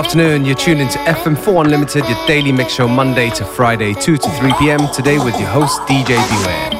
afternoon, you're tuned into FM4 Unlimited, your daily mix show Monday to Friday, 2 to 3 p.m. Today with your host, DJ Beware.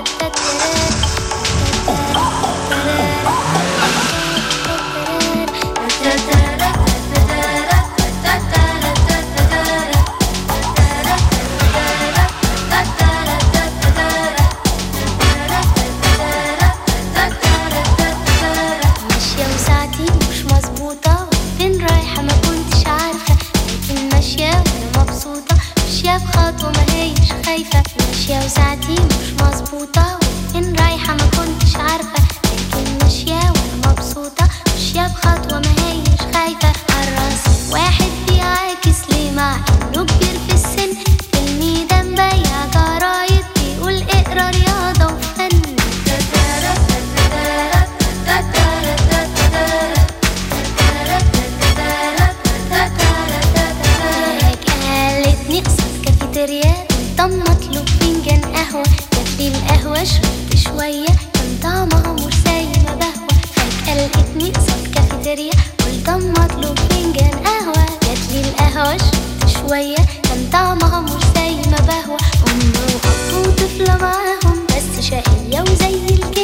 واشرب شوية. كان طعمها مر زي ما بهوى. فجأة لقيتني صف كافيتيريا قلت اما اطلب فنجان قهوة. جاتلي القهوة شربت شوية. كان طعمها مر زي ما بهوى. هم وقطوا طفلة معاهم. بس شقية وزي الكل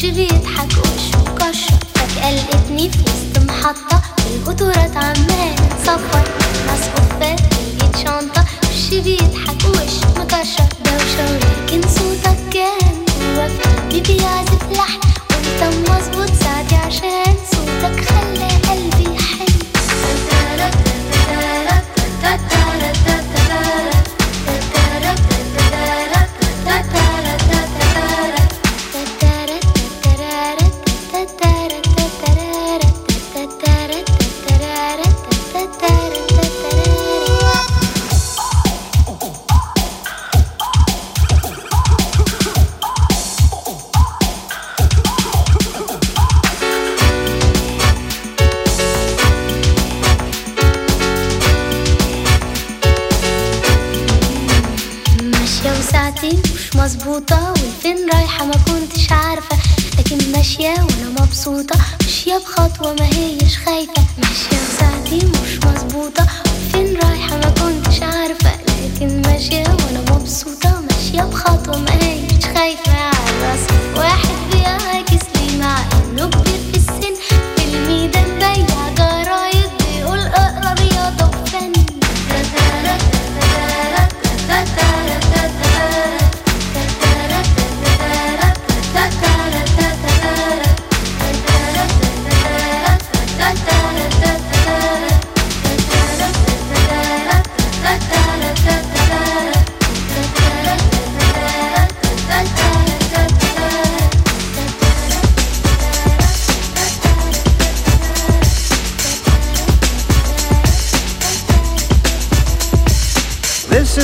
وش بيضحك وش مكشر قلقتني في وسط محطة القطورات عمال تصفر ناس كفار لقيت شنطة وش بيضحك وش مكشر. خايفة ماشية وساعتي مش مظبوطة. فين رايحة؟ ما كنتش عارفة. لكن ماشية وأنا مبسوطة. ماشية بخطوة ما هيش خايفة. على راسي واحد.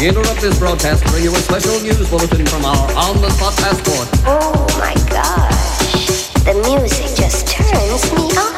We interrupt this broadcast to bring you a special news bulletin from our on-the-spot passport. Oh my gosh, the music just turns me on.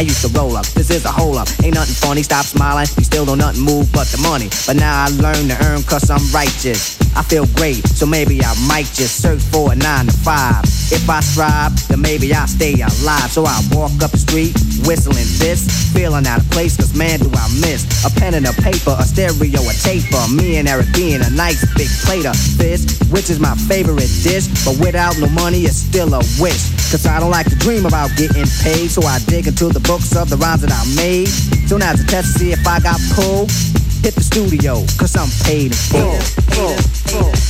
I used to roll up. This is a hole up. Ain't nothing funny. Stop smiling. You still don't nothing move but the money. But now I learn to earn cause I'm righteous. I feel great, so maybe I might just search for a nine to five. If I strive, then maybe I'll stay alive. So I walk up the street, whistling this, feeling out of place, cause man, do I miss a pen and a paper, a stereo, a taper. Me and Eric being a nice big plate of fish, which is my favorite dish. But without no money, it's still a wish. Cause I don't like to dream about getting paid, so I dig into the books of the rhymes that I made. So now's a test to see if I got pulled hit the studio, cause I'm paid in full.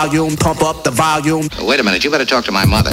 Volume, pump up the volume. Wait a minute, you better talk to my mother.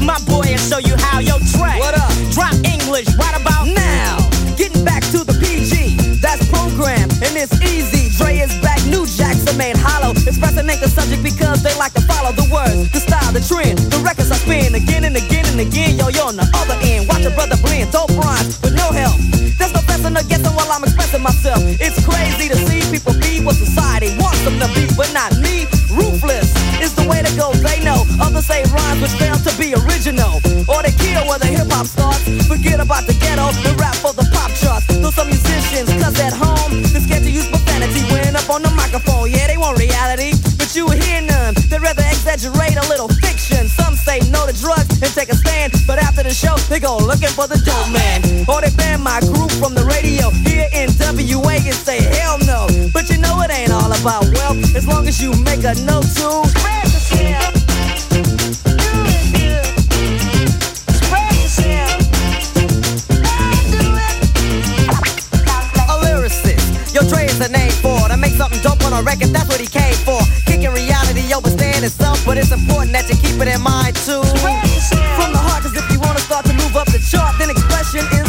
my boy I show you how yo track. What up? Drop English right about now. Getting back to the PG, that's program, and it's easy. Dre is back, new jacks are made hollow. Expressing ain't the subject because they like to follow the words, the style, the trend, the records I spin again and again and again. Yo, you're on the other end. Watch your brother blend, don't bronze with no help. There's no blessing or guessing while I'm expressing myself. It's crazy to see people be what society wants them to be, but not me. Ruthless way to go, they know. Others say rhymes which fail to be original. Or they kill where the hip hop starts. Forget about the ghetto, the rap for the pop charts. Though some musicians, cause at home, they're scared to use profanity when up on the microphone. Yeah, they want reality, but you hear none. They'd rather exaggerate a little fiction. Some say no to drugs and take a stand, but after the show, they go looking for the dope man. Or they ban my group from the radio here in WA and say hell no. But you know it ain't all about wealth as long as you make a note to spread. A lyricist, yo Dre is the name for to make something dope on a record. That's what he came for. Kicking reality over staying but it's important that you keep it in mind too. From the heart, cause if you wanna start to move up the chart, then expression is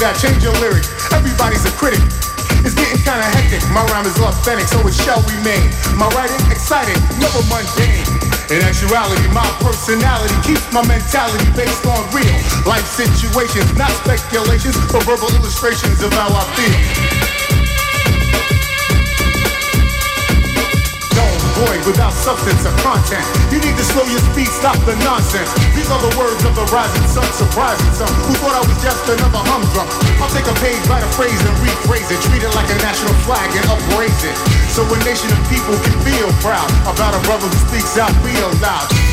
that, change your lyric. Everybody's a critic. It's getting kinda hectic. My rhyme is authentic, so it shall remain. My writing exciting, never mundane. In actuality, my personality keeps my mentality based on real life situations, not speculations or verbal illustrations of how I feel. Void without substance or content. You need to slow your speed, stop the nonsense. These are the words of the rising sun, surprising some who thought I was just another humdrum. I'll take a page, write a phrase, and rephrase it, treat it like a national flag and upraise it. So a nation of people can feel proud about a brother who speaks out real loud.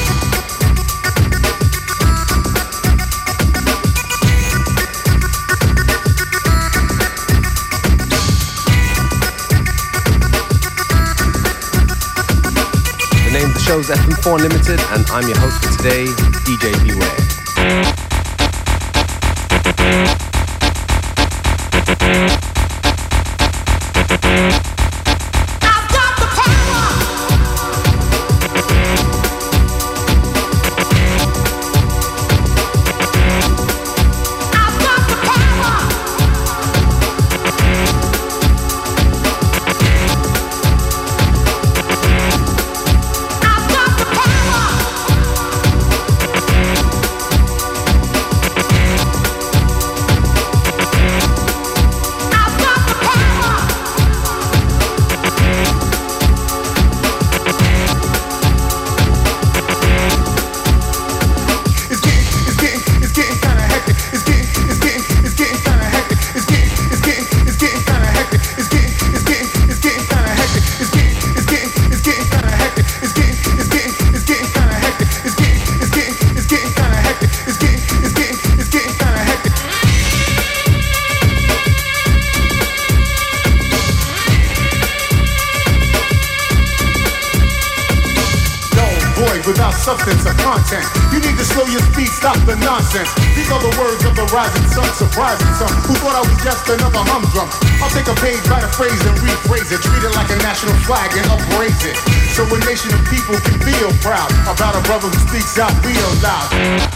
The name of the show FM4 Limited, and I'm your host for today, DJ Beware. Who real loud.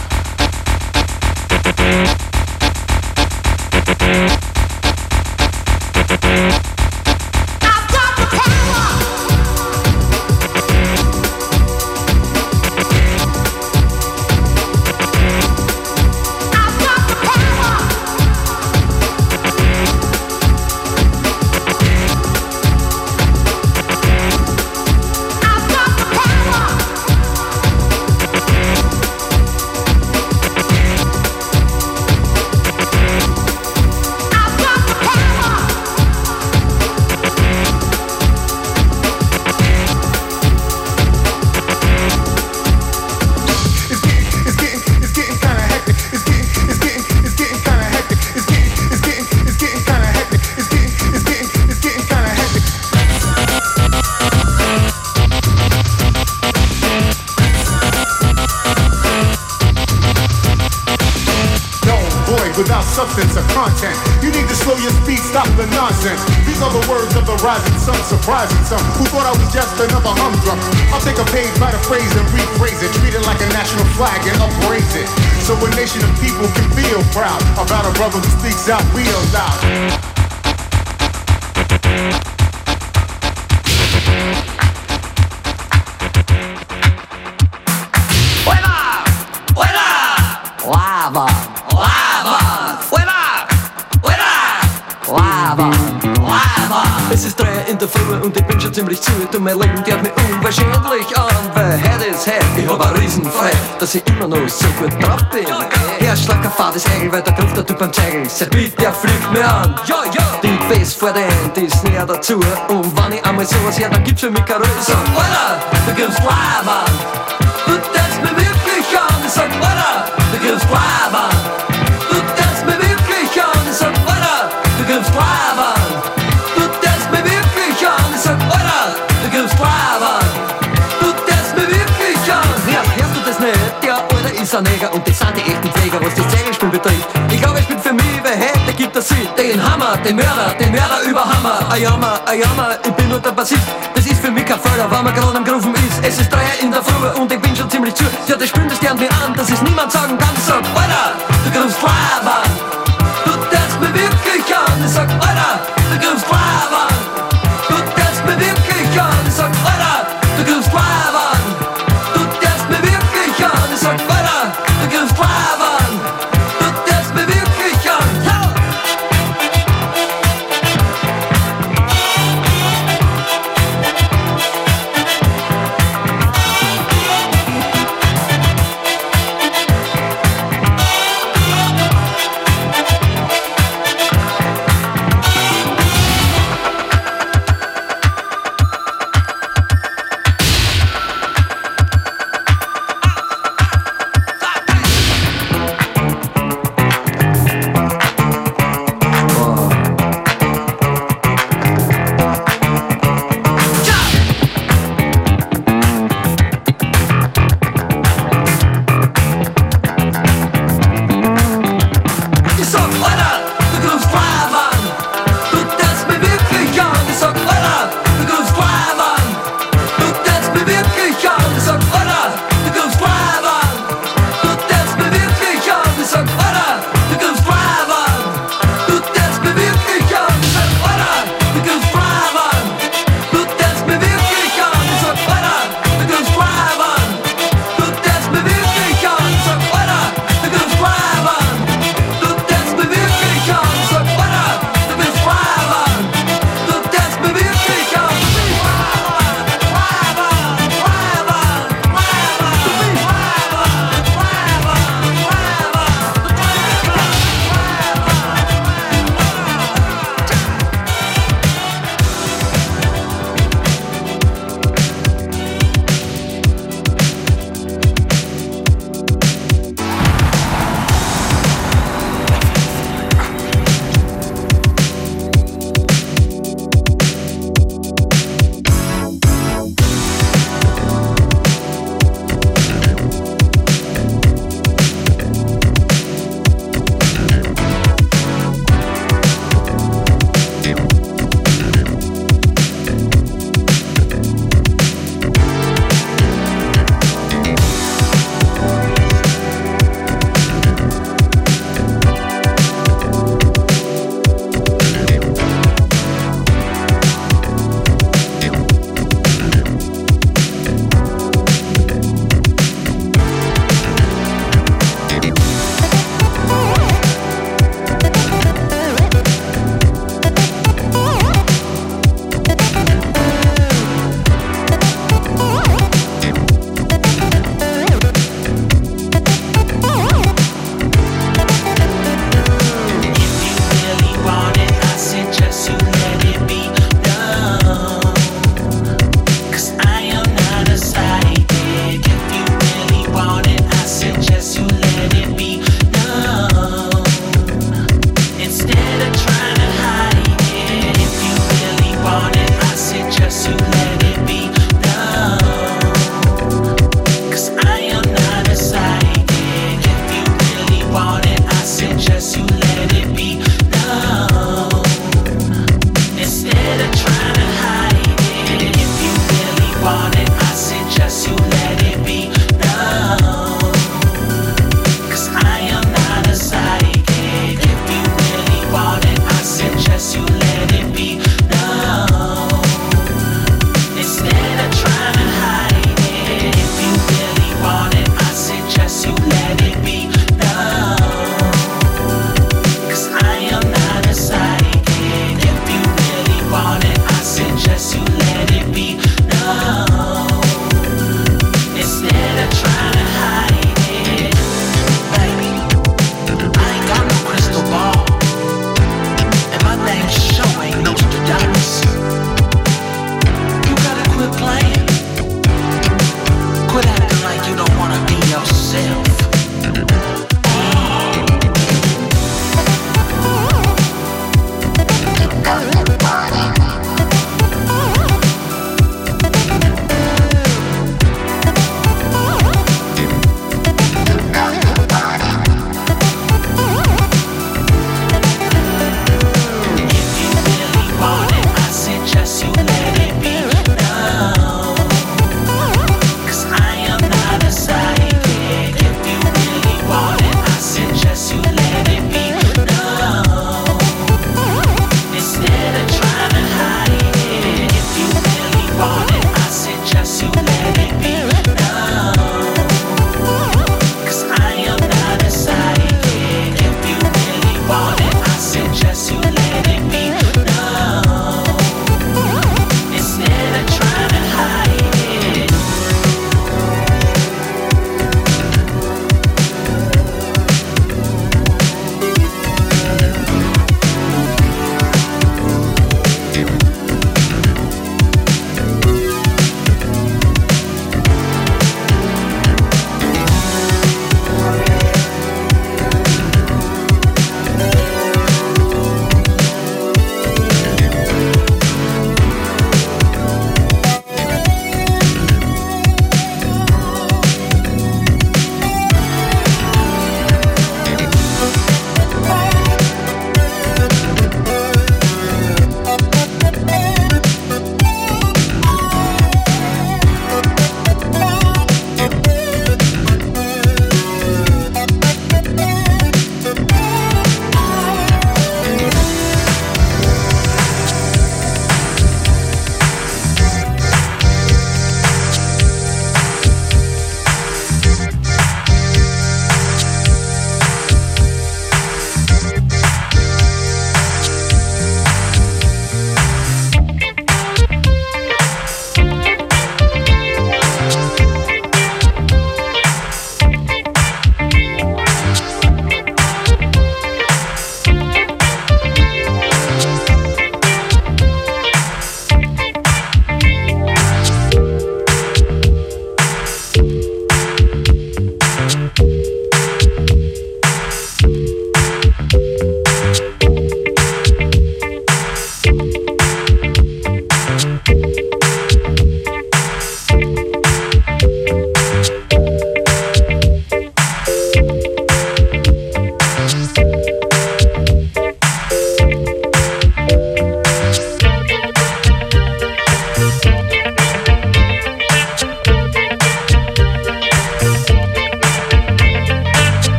Content. You need to slow your speed, stop the nonsense. These are the words of the rising sun, surprising some who thought I was just another humdrum. I'll take a page, write a phrase, and rephrase it. Treat it like a national flag and upraise it. So a nation of people can feel proud about a brother who speaks out real loud. Und ich bin schon ziemlich zu. Du mein Leben geht mir unwahrscheinlich an, weil heute ist heute. Ich hab ein Riesenfrei, dass ich immer noch so gut drauf bin. Herzschlag ein fades Egel, weil der Griff der Typ beim Zeigel. Seit Beat, der fliegt mir an. Ja, ja. Die Bass vor den, die ist näher dazu. Und wenn ich einmal sowas her, dann gibt's für mich keine sag, Alter, du gibst live an. Du tanzt mir wirklich an. Ich sag, Alter, du gibst live an. Du tanzt mir wirklich an. Ich sag, Alter, du gibst live an. Live an. Du tanzt mir wirklich an. Ja, hörst du das nicht? Der Alter ist ein Neger und das sind die echten Pfleger, was das Zeichenspiel betrifft. Ich glaube, ich bin für mich, weil heute gibt es sie. Den Hammer, den Mörder, den Mörder über Hammer. Ein Jammer, ich bin nur der Bassist. Das ist für mich kein Förder, wenn man gerade am Grufen ist. Es ist drei in der Früh und ich bin schon ziemlich zu. Ja, das spürt das gern mir an, dass es niemand sagen kann. Sag, Alter, du kommst live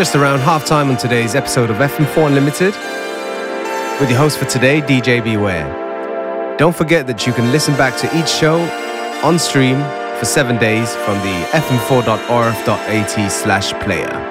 just around half time on today's episode of FM4 Unlimited with your host for today, DJ Beware. Don't forget that you can listen back to each show on stream for seven days from the fm4.orf.at slash player.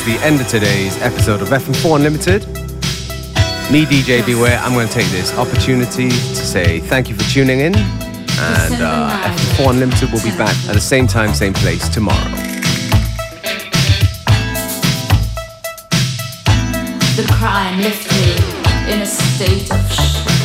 Towards the end of today's episode of FM4 Unlimited. Me, DJ Beware, I'm going to take this opportunity to say thank you for tuning in. And uh, FM4 Unlimited will be back at the same time, same place tomorrow. The crime left me in a state of shock.